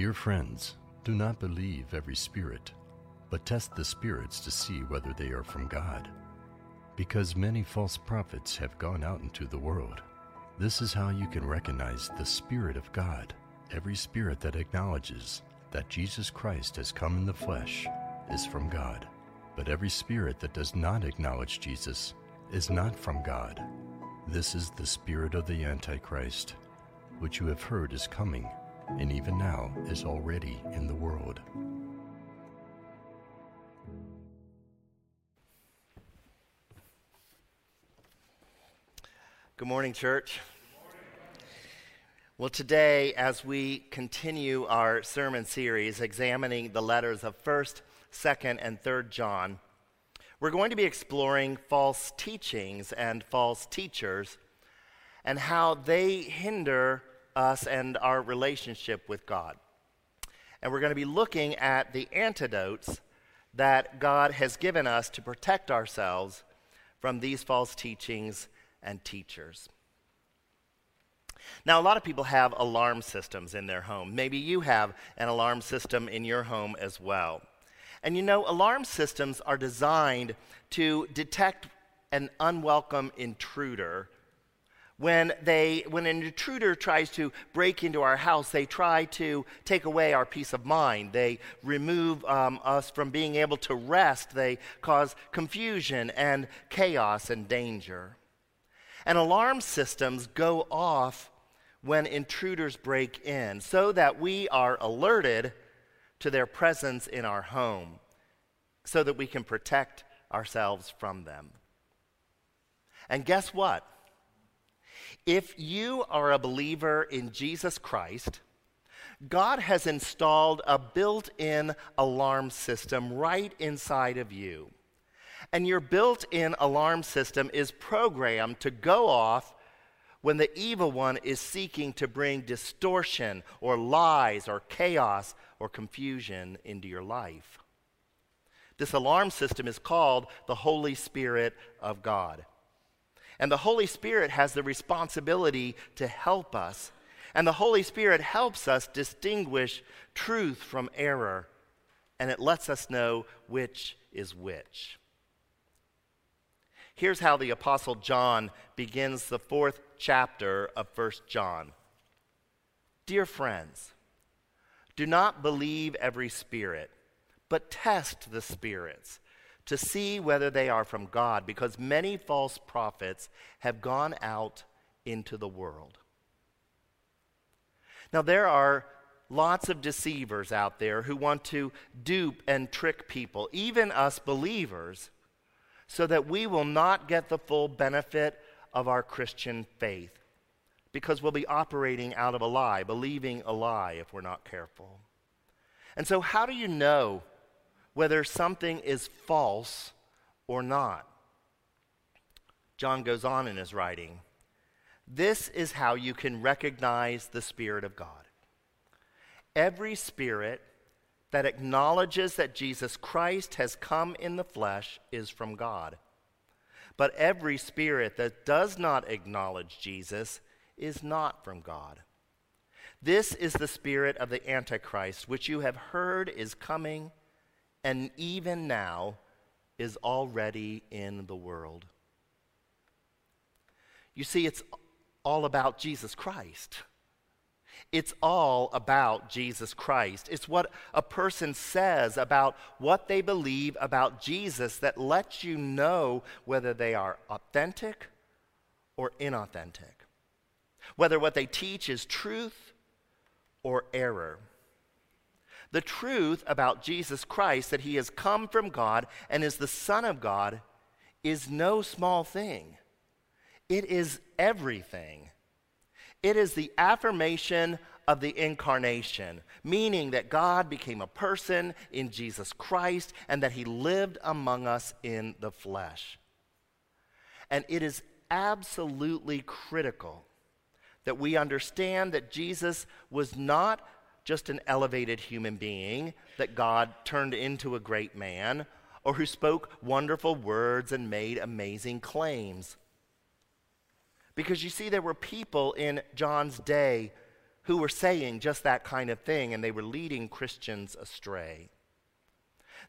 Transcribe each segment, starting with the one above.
Dear friends, do not believe every spirit, but test the spirits to see whether they are from God. Because many false prophets have gone out into the world. This is how you can recognize the Spirit of God. Every spirit that acknowledges that Jesus Christ has come in the flesh is from God. But every spirit that does not acknowledge Jesus is not from God. This is the spirit of the Antichrist, which you have heard is coming, and even now is already in the world. Good morning, church. Well, today, as we continue our sermon series examining the letters of 1st, 2nd, and 3rd John, we're going to be exploring false teachings and false teachers and how they hinder us and our relationship with God. And we're going to be looking at the antidotes that God has given us to protect ourselves from these false teachings and teachers. Now, a lot of people have alarm systems in their home. Maybe you have an alarm system in your home as well. And you know, alarm systems are designed to detect an unwelcome intruder. When, they, when an intruder tries to break into our house, they try to take away our peace of mind. They remove um, us from being able to rest. They cause confusion and chaos and danger. And alarm systems go off when intruders break in so that we are alerted to their presence in our home so that we can protect ourselves from them. And guess what? If you are a believer in Jesus Christ, God has installed a built in alarm system right inside of you. And your built in alarm system is programmed to go off when the evil one is seeking to bring distortion or lies or chaos or confusion into your life. This alarm system is called the Holy Spirit of God. And the Holy Spirit has the responsibility to help us. And the Holy Spirit helps us distinguish truth from error. And it lets us know which is which. Here's how the Apostle John begins the fourth chapter of 1 John. Dear friends, do not believe every spirit, but test the spirits to see whether they are from God, because many false prophets have gone out into the world. Now, there are lots of deceivers out there who want to dupe and trick people, even us believers so that we will not get the full benefit of our Christian faith because we'll be operating out of a lie, believing a lie if we're not careful. And so, how do you know whether something is false or not? John goes on in his writing. This is how you can recognize the Spirit of God. Every spirit that acknowledges that Jesus Christ has come in the flesh is from God. But every spirit that does not acknowledge Jesus is not from God. This is the spirit of the Antichrist, which you have heard is coming, and even now is already in the world. You see, it's all about Jesus Christ. It's all about Jesus Christ. It's what a person says about what they believe about Jesus that lets you know whether they are authentic or inauthentic, whether what they teach is truth or error. The truth about Jesus Christ, that he has come from God and is the Son of God, is no small thing. It is everything. It is the affirmation of the incarnation, meaning that God became a person in Jesus Christ and that he lived among us in the flesh. And it is absolutely critical that we understand that Jesus was not just an elevated human being that God turned into a great man or who spoke wonderful words and made amazing claims. Because you see, there were people in John's day who were saying just that kind of thing, and they were leading Christians astray.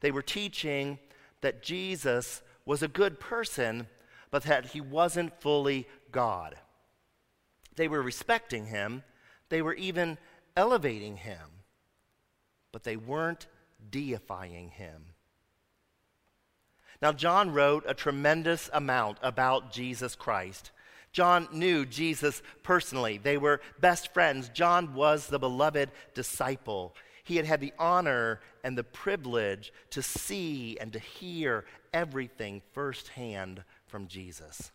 They were teaching that Jesus was a good person, but that he wasn't fully God. They were respecting him, they were even elevating him, but they weren't deifying him. Now, John wrote a tremendous amount about Jesus Christ. John knew Jesus personally. They were best friends. John was the beloved disciple. He had had the honor and the privilege to see and to hear everything firsthand from Jesus.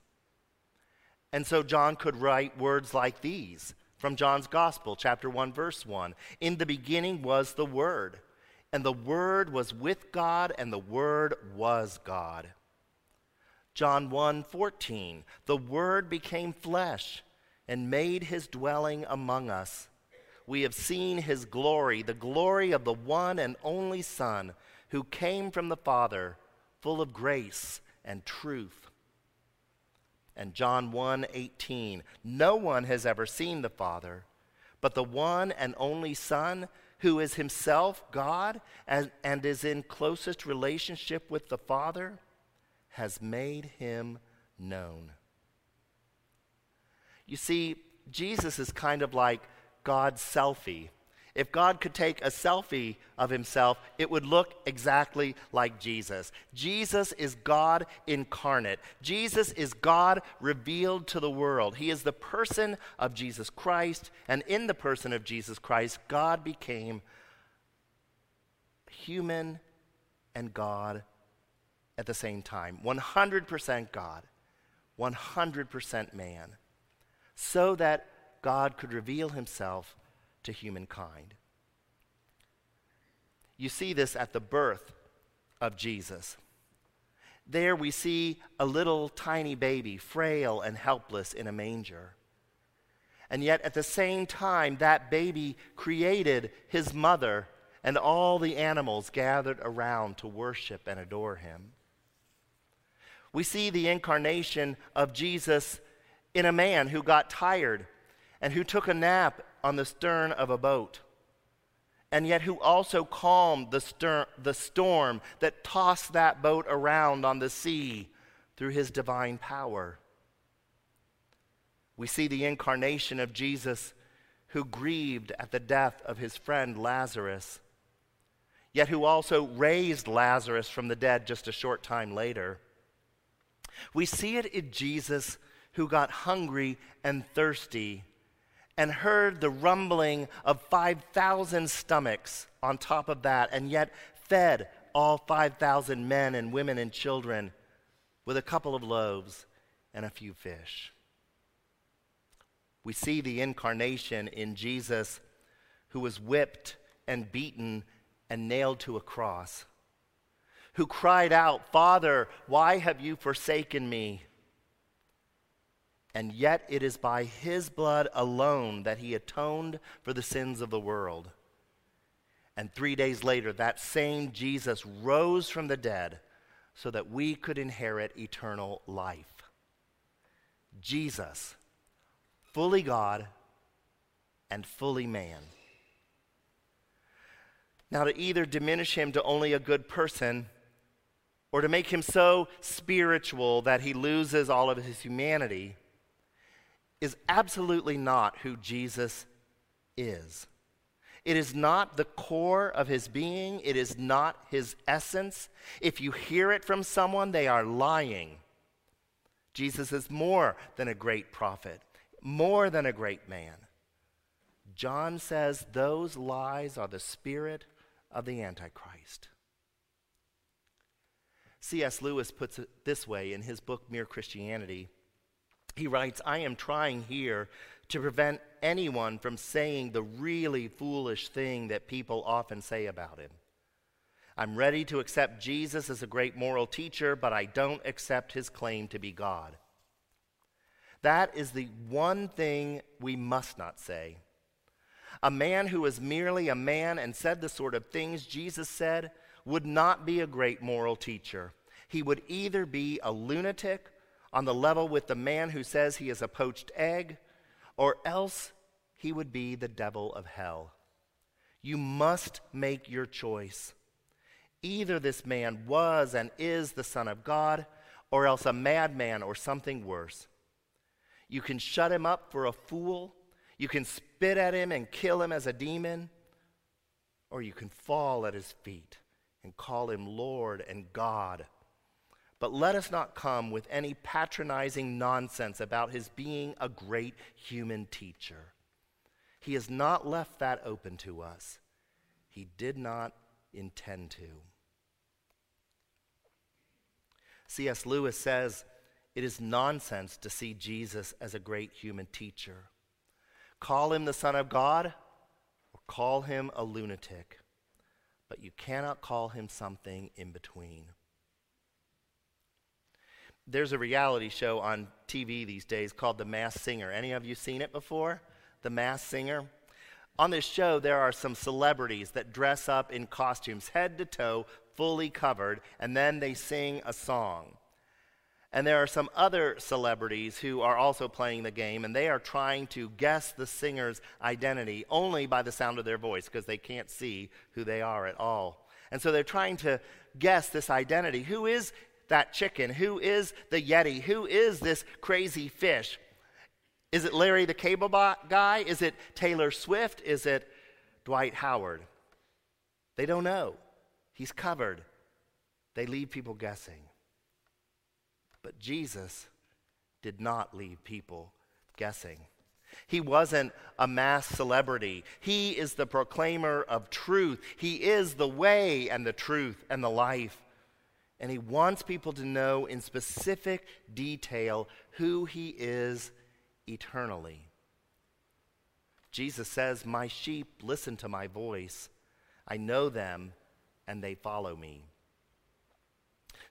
And so John could write words like these from John's Gospel, chapter 1, verse 1. In the beginning was the Word and the Word was with God, and the Word was God. John 1 14, the Word became flesh and made his dwelling among us. We have seen his glory, the glory of the one and only Son who came from the Father, full of grace and truth. And John 1 18, no one has ever seen the Father, but the one and only Son who is himself God and, and is in closest relationship with the Father, has made him known. You see, Jesus is kind of like God's selfie. If God could take a selfie of himself, it would look exactly like Jesus. Jesus is God incarnate. Jesus is God revealed to the world. He is the person of Jesus Christ, and in the person of Jesus Christ, God became human and God at the same time 100% God, 100% man, so that God could reveal himself to humankind. You see this at the birth of Jesus. There we see a little tiny baby, frail and helpless in a manger. And yet, at the same time, that baby created his mother and all the animals gathered around to worship and adore him. We see the incarnation of Jesus in a man who got tired and who took a nap on the stern of a boat, and yet who also calmed the, stir- the storm that tossed that boat around on the sea through his divine power. We see the incarnation of Jesus who grieved at the death of his friend Lazarus, yet who also raised Lazarus from the dead just a short time later. We see it in Jesus who got hungry and thirsty and heard the rumbling of 5,000 stomachs on top of that, and yet fed all 5,000 men and women and children with a couple of loaves and a few fish. We see the incarnation in Jesus, who was whipped and beaten and nailed to a cross, who cried out, Father, why have you forsaken me? And yet it is by his blood alone that he atoned for the sins of the world. And three days later, that same Jesus rose from the dead so that we could inherit eternal life. Jesus, fully God and fully man. Now, to either diminish him to only a good person or to make him so spiritual that he loses all of his humanity is absolutely not who Jesus is. It is not the core of his being, it is not his essence. If you hear it from someone, they are lying. Jesus is more than a great prophet, more than a great man. John says those lies are the spirit of the Antichrist. C.S. Lewis puts it this way in his book, Mere Christianity. He writes, I am trying here to prevent anyone from saying the really foolish thing that people often say about him. I'm ready to accept Jesus as a great moral teacher, but I don't accept his claim to be God. That is the one thing we must not say. A man who was merely a man and said the sort of things Jesus said would not be a great moral teacher. He would either be a lunatic on the level with the man who says he is a poached egg, or else he would be the devil of hell. You must make your choice. Either this man was and is the Son of God, or else a madman or something worse. You can shut him up for a fool, you can spit at him and kill him as a demon, or you can fall at his feet and call him Lord and God. But let us not come with any patronizing nonsense about his being a great human teacher. He has not left that open to us. He did not intend to. C.S. Lewis says it is nonsense to see Jesus as a great human teacher. Call him the Son of God or call him a lunatic, but you cannot call him something in between. There's a reality show on TV these days called The Masked Singer. Any of you seen it before? The Masked Singer? On this show, there are some celebrities that dress up in costumes, head to toe, fully covered, and then they sing a song. And there are some other celebrities who are also playing the game, and they are trying to guess the singer's identity only by the sound of their voice because they can't see who they are at all. And so they're trying to guess this identity. Who is that chicken? Who is the Yeti? Who is this crazy fish? Is it Larry the Cable Guy? Is it Taylor Swift? Is it Dwight Howard? They don't know. He's covered. They leave people guessing. But Jesus did not leave people guessing. He wasn't a mass celebrity. He is the proclaimer of truth. He is the way and the truth and the life. And he wants people to know in specific detail who he is eternally. Jesus says, My sheep listen to my voice. I know them and they follow me.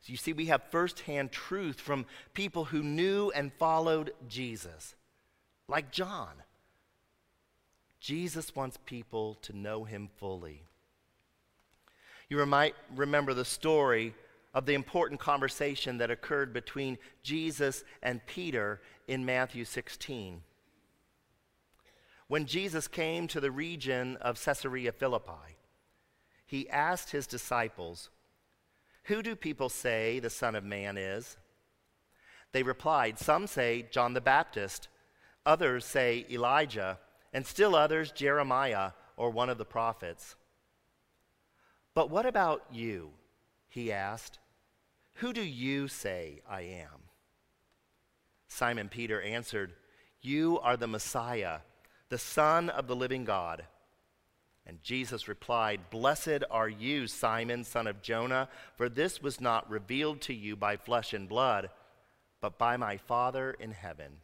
So you see, we have firsthand truth from people who knew and followed Jesus, like John. Jesus wants people to know him fully. You might remember the story of the important conversation that occurred between Jesus and Peter in Matthew 16. When Jesus came to the region of Caesarea Philippi, he asked his disciples, Who do people say the Son of Man is? They replied, Some say John the Baptist, others say Elijah, and still others Jeremiah or one of the prophets. But what about you? He asked. Who do you say I am? Simon Peter answered, You are the Messiah, the Son of the living God. And Jesus replied, Blessed are you, Simon, son of Jonah, for this was not revealed to you by flesh and blood, but by my Father in heaven.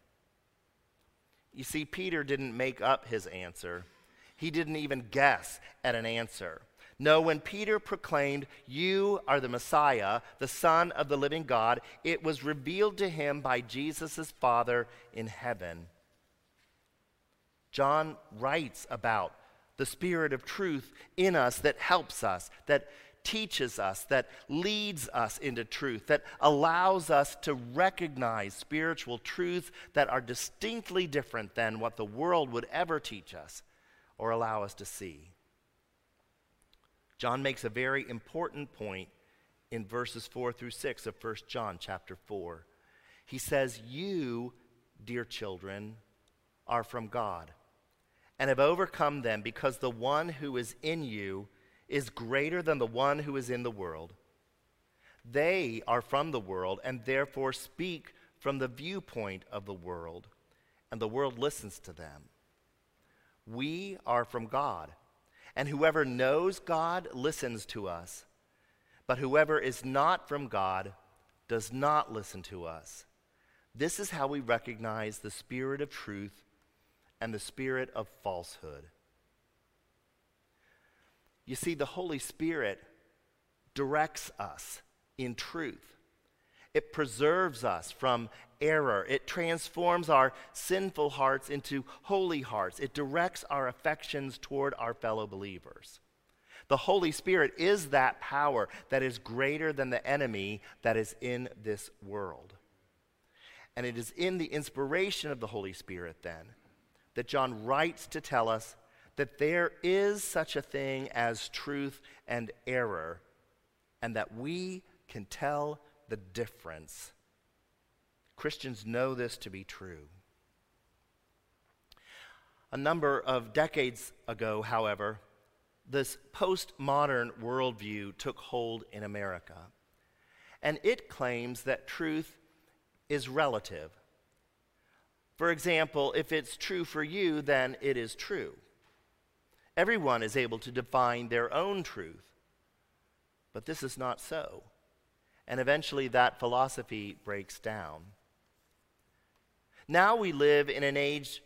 You see, Peter didn't make up his answer, he didn't even guess at an answer. No, when Peter proclaimed, You are the Messiah, the Son of the living God, it was revealed to him by Jesus' Father in heaven. John writes about the Spirit of truth in us that helps us, that teaches us, that leads us into truth, that allows us to recognize spiritual truths that are distinctly different than what the world would ever teach us or allow us to see. John makes a very important point in verses 4 through 6 of 1 John chapter 4. He says, You, dear children, are from God and have overcome them because the one who is in you is greater than the one who is in the world. They are from the world and therefore speak from the viewpoint of the world, and the world listens to them. We are from God, and whoever knows God listens to us. But whoever is not from God does not listen to us. This is how we recognize the spirit of truth and the spirit of falsehood. You see, the Holy Spirit directs us in truth. It preserves us from error. It transforms our sinful hearts into holy hearts. It directs our affections toward our fellow believers. The Holy Spirit is that power that is greater than the enemy that is in this world. And it is in the inspiration of the Holy Spirit, then, that John writes to tell us that there is such a thing as truth and error, and that we can tell the difference. Christians know this to be true. A number of decades ago, however, this postmodern worldview took hold in America. And it claims that truth is relative. For example, if it's true for you, then it is true. Everyone is able to define their own truth. But this is not so. And eventually that philosophy breaks down. Now we live in an age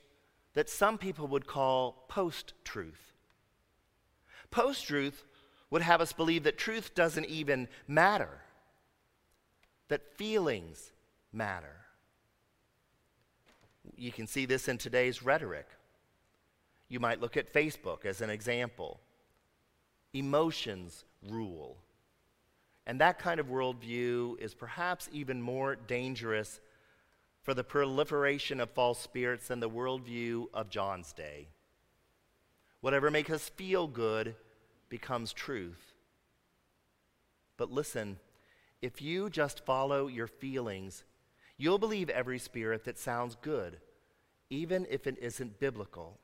that some people would call post truth. Post truth would have us believe that truth doesn't even matter, that feelings matter. You can see this in today's rhetoric. You might look at Facebook as an example. Emotions rule. And that kind of worldview is perhaps even more dangerous for the proliferation of false spirits than the worldview of John's day. Whatever makes us feel good becomes truth. But listen, if you just follow your feelings, you'll believe every spirit that sounds good, even if it isn't biblical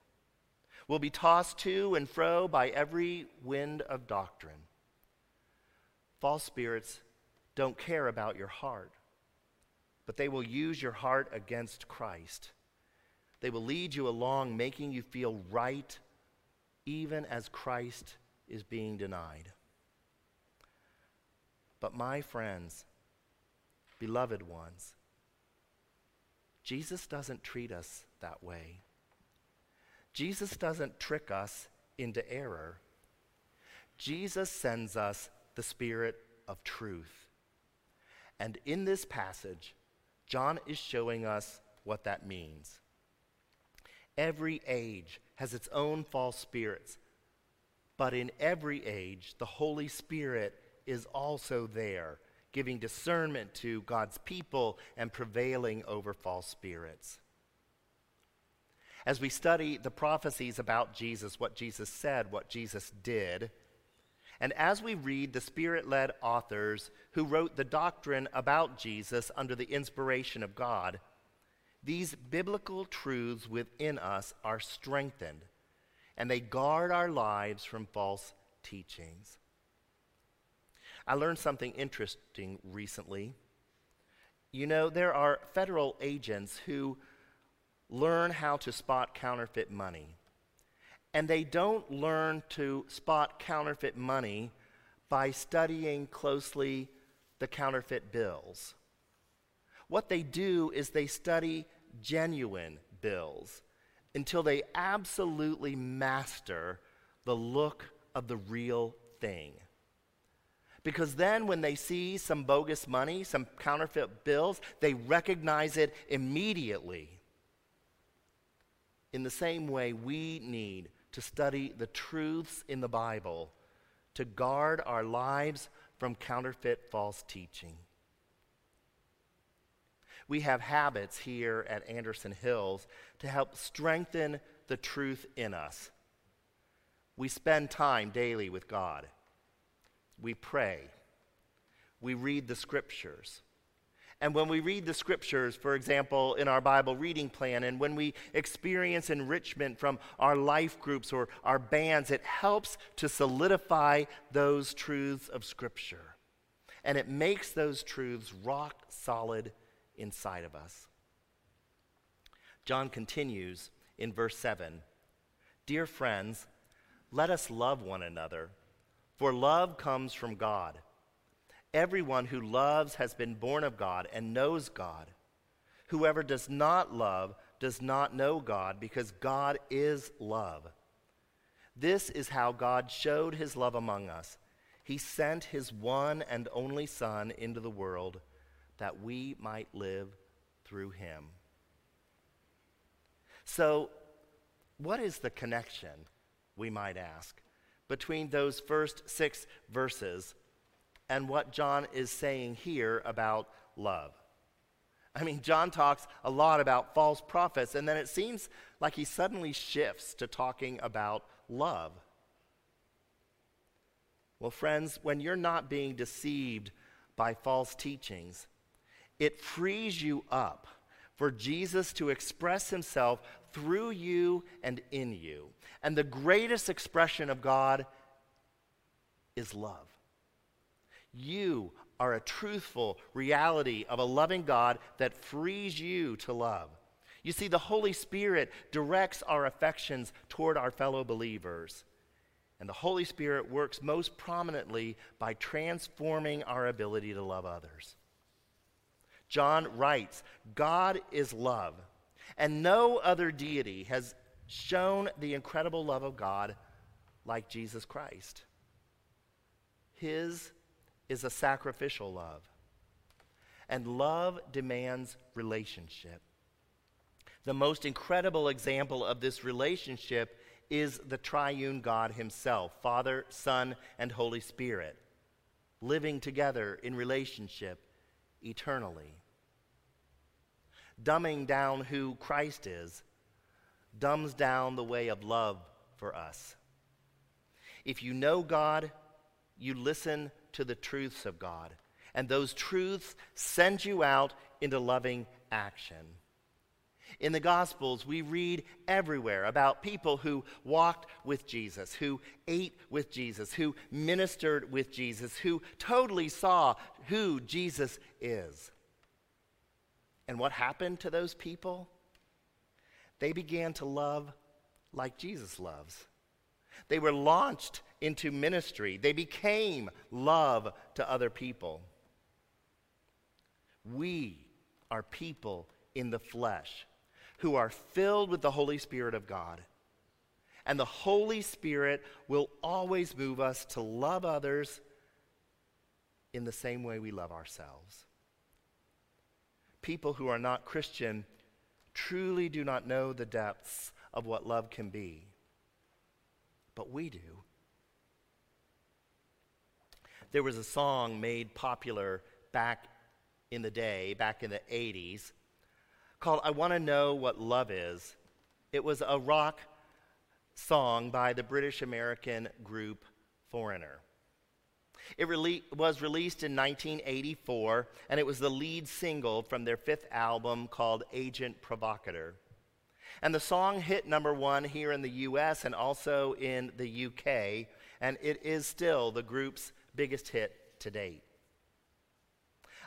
We'll be tossed to and fro by every wind of doctrine. False spirits don't care about your heart, but they will use your heart against Christ. They will lead you along, making you feel right, even as Christ is being denied. But, my friends, beloved ones, Jesus doesn't treat us that way. Jesus doesn't trick us into error. Jesus sends us the Spirit of truth. And in this passage, John is showing us what that means. Every age has its own false spirits, but in every age, the Holy Spirit is also there, giving discernment to God's people and prevailing over false spirits as we study the prophecies about Jesus, what Jesus said, what Jesus did, and as we read the Spirit led authors who wrote the doctrine about Jesus under the inspiration of God, these biblical truths within us are strengthened and they guard our lives from false teachings. I learned something interesting recently. You know, there are federal agents who learn how to spot counterfeit money. And they don't learn to spot counterfeit money by studying closely the counterfeit bills. What they do is they study genuine bills until they absolutely master the look of the real thing. Because then, when they see some bogus money, some counterfeit bills, they recognize it immediately. In the same way, we need to study the truths in the Bible to guard our lives from counterfeit false teaching. We have habits here at Anderson Hills to help strengthen the truth in us. We spend time daily with God. We pray. We read the scriptures. And when we read the scriptures, for example, in our Bible reading plan, and when we experience enrichment from our life groups or our bands, it helps to solidify those truths of scripture. And it makes those truths rock solid inside of us. John continues in verse 7 Dear friends, let us love one another, for love comes from God. Everyone who loves has been born of God and knows God. Whoever does not love does not know God because God is love. This is how God showed his love among us. He sent his one and only Son into the world that we might live through him. So, what is the connection, we might ask, between those first six verses and what John is saying here about love. I mean, John talks a lot about false prophets, and then it seems like he suddenly shifts to talking about love. Well, friends, when you're not being deceived by false teachings, it frees you up for Jesus to express himself through you and in you. And the greatest expression of God is love. You are a truthful reality of a loving God that frees you to love. You see, the Holy Spirit directs our affections toward our fellow believers. And the Holy Spirit works most prominently by transforming our ability to love others. John writes God is love, and no other deity has shown the incredible love of God like Jesus Christ. His is a sacrificial love. And love demands relationship. The most incredible example of this relationship is the triune God Himself Father, Son, and Holy Spirit, living together in relationship eternally. Dumbing down who Christ is dumbs down the way of love for us. If you know God, you listen to the truths of God. And those truths send you out into loving action. In the Gospels, we read everywhere about people who walked with Jesus, who ate with Jesus, who ministered with Jesus, who totally saw who Jesus is. And what happened to those people? They began to love like Jesus loves. They were launched into ministry. They became love to other people. We are people in the flesh who are filled with the Holy Spirit of God. And the Holy Spirit will always move us to love others in the same way we love ourselves. People who are not Christian truly do not know the depths of what love can be. But we do. There was a song made popular back in the day, back in the 80s, called I Want to Know What Love Is. It was a rock song by the British American group Foreigner. It rele- was released in 1984, and it was the lead single from their fifth album called Agent Provocateur. And the song hit number one here in the US and also in the UK, and it is still the group's biggest hit to date.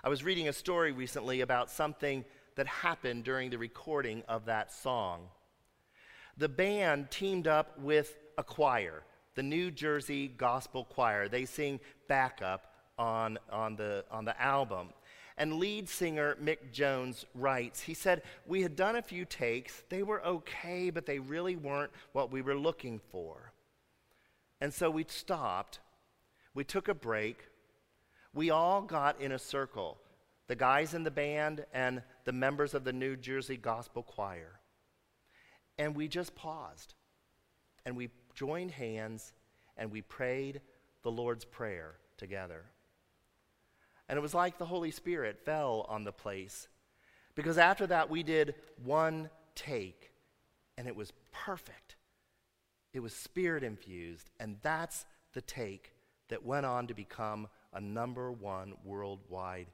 I was reading a story recently about something that happened during the recording of that song. The band teamed up with a choir, the New Jersey Gospel Choir. They sing backup on, on, the, on the album. And lead singer Mick Jones writes, he said, We had done a few takes. They were okay, but they really weren't what we were looking for. And so we stopped we took a break. We all got in a circle the guys in the band and the members of the New Jersey Gospel Choir. And we just paused and we joined hands and we prayed the Lord's Prayer together. And it was like the Holy Spirit fell on the place because after that we did one take and it was perfect. It was spirit infused, and that's the take that went on to become a number one worldwide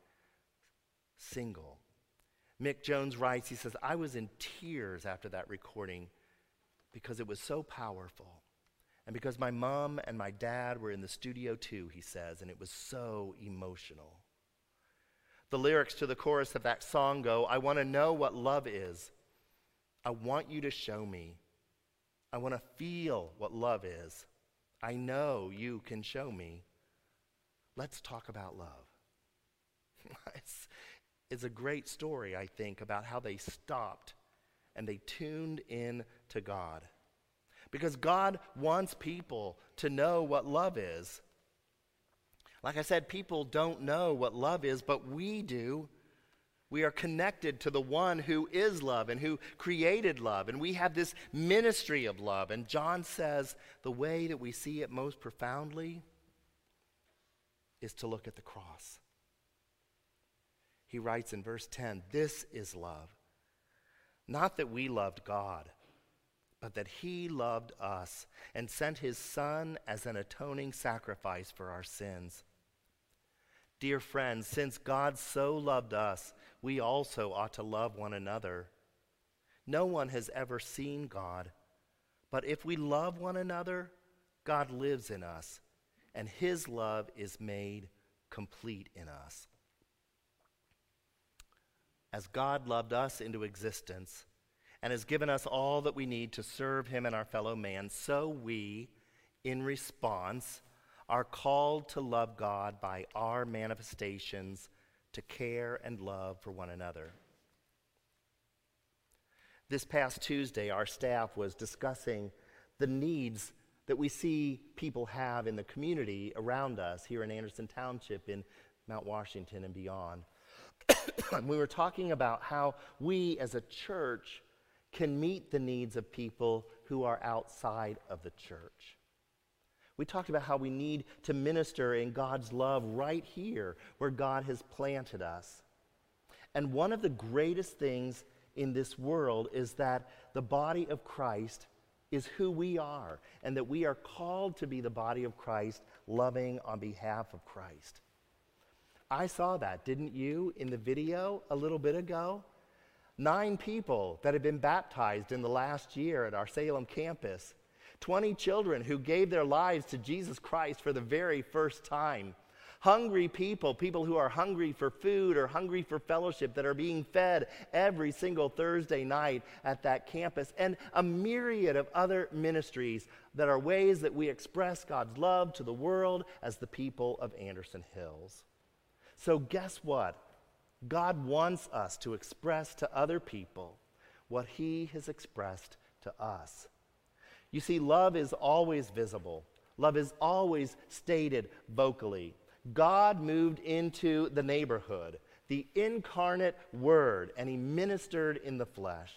single. Mick Jones writes, he says, I was in tears after that recording because it was so powerful. And because my mom and my dad were in the studio too, he says, and it was so emotional. The lyrics to the chorus of that song go, I want to know what love is. I want you to show me. I want to feel what love is. I know you can show me. Let's talk about love. it's, it's a great story, I think, about how they stopped and they tuned in to God. Because God wants people to know what love is. Like I said, people don't know what love is, but we do. We are connected to the one who is love and who created love. And we have this ministry of love. And John says the way that we see it most profoundly is to look at the cross. He writes in verse 10 This is love. Not that we loved God, but that He loved us and sent His Son as an atoning sacrifice for our sins. Dear friends, since God so loved us, we also ought to love one another. No one has ever seen God, but if we love one another, God lives in us, and His love is made complete in us. As God loved us into existence and has given us all that we need to serve Him and our fellow man, so we, in response, are called to love God by our manifestations to care and love for one another. This past Tuesday, our staff was discussing the needs that we see people have in the community around us here in Anderson Township, in Mount Washington, and beyond. we were talking about how we as a church can meet the needs of people who are outside of the church. We talked about how we need to minister in God's love right here where God has planted us. And one of the greatest things in this world is that the body of Christ is who we are, and that we are called to be the body of Christ, loving on behalf of Christ. I saw that, didn't you, in the video a little bit ago? Nine people that have been baptized in the last year at our Salem campus. 20 children who gave their lives to Jesus Christ for the very first time. Hungry people, people who are hungry for food or hungry for fellowship that are being fed every single Thursday night at that campus, and a myriad of other ministries that are ways that we express God's love to the world as the people of Anderson Hills. So, guess what? God wants us to express to other people what He has expressed to us. You see, love is always visible, love is always stated vocally. God moved into the neighborhood, the incarnate Word, and He ministered in the flesh.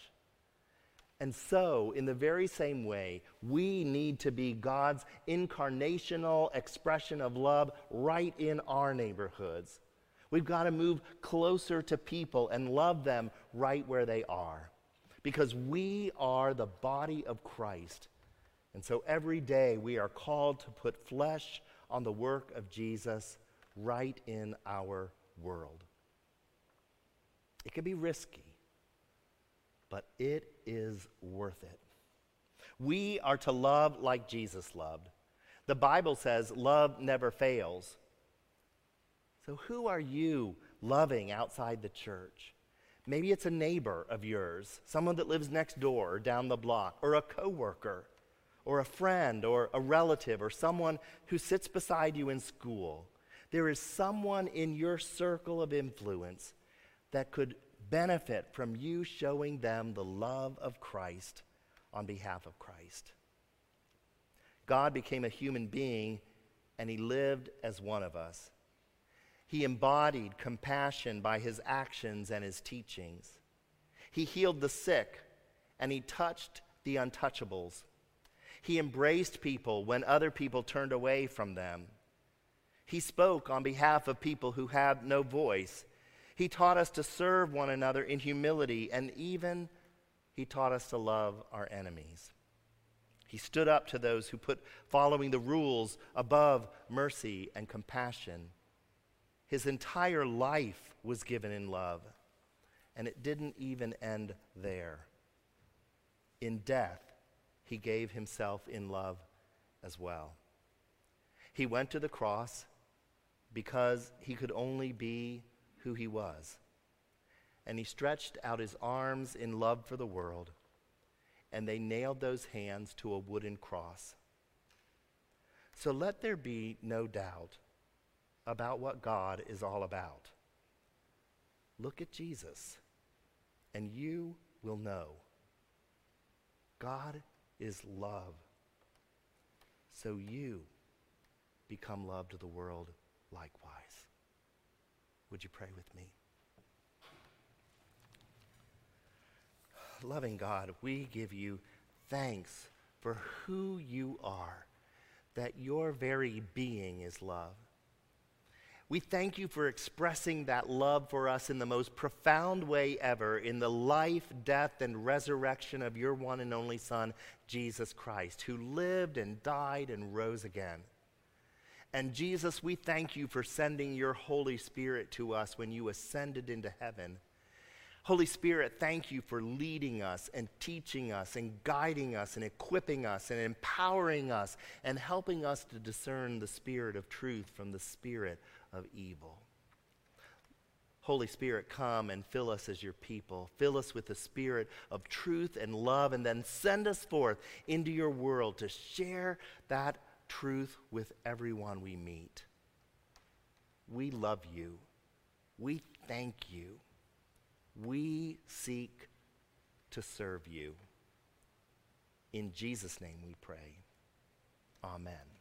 And so, in the very same way, we need to be God's incarnational expression of love right in our neighborhoods. We've got to move closer to people and love them right where they are because we are the body of Christ and so every day we are called to put flesh on the work of Jesus right in our world. It can be risky, but it is worth it. We are to love like Jesus loved. The Bible says love never fails. So, who are you loving outside the church? Maybe it's a neighbor of yours, someone that lives next door or down the block, or a coworker or a friend or a relative or someone who sits beside you in school. There is someone in your circle of influence that could benefit from you showing them the love of Christ on behalf of Christ. God became a human being and he lived as one of us. He embodied compassion by his actions and his teachings. He healed the sick and he touched the untouchables. He embraced people when other people turned away from them. He spoke on behalf of people who had no voice. He taught us to serve one another in humility, and even he taught us to love our enemies. He stood up to those who put following the rules above mercy and compassion. His entire life was given in love, and it didn't even end there. In death, he gave himself in love as well. He went to the cross because he could only be who he was. And he stretched out his arms in love for the world, and they nailed those hands to a wooden cross. So let there be no doubt about what God is all about. Look at Jesus, and you will know. God is love. So you become love to the world likewise. Would you pray with me? Loving God, we give you thanks for who you are, that your very being is love. We thank you for expressing that love for us in the most profound way ever in the life, death, and resurrection of your one and only Son, Jesus Christ, who lived and died and rose again. And Jesus, we thank you for sending your Holy Spirit to us when you ascended into heaven. Holy Spirit, thank you for leading us and teaching us and guiding us and equipping us and empowering us and helping us to discern the spirit of truth from the spirit of evil. Holy Spirit, come and fill us as your people. Fill us with the spirit of truth and love, and then send us forth into your world to share that truth with everyone we meet. We love you. We thank you. We seek to serve you. In Jesus' name we pray. Amen.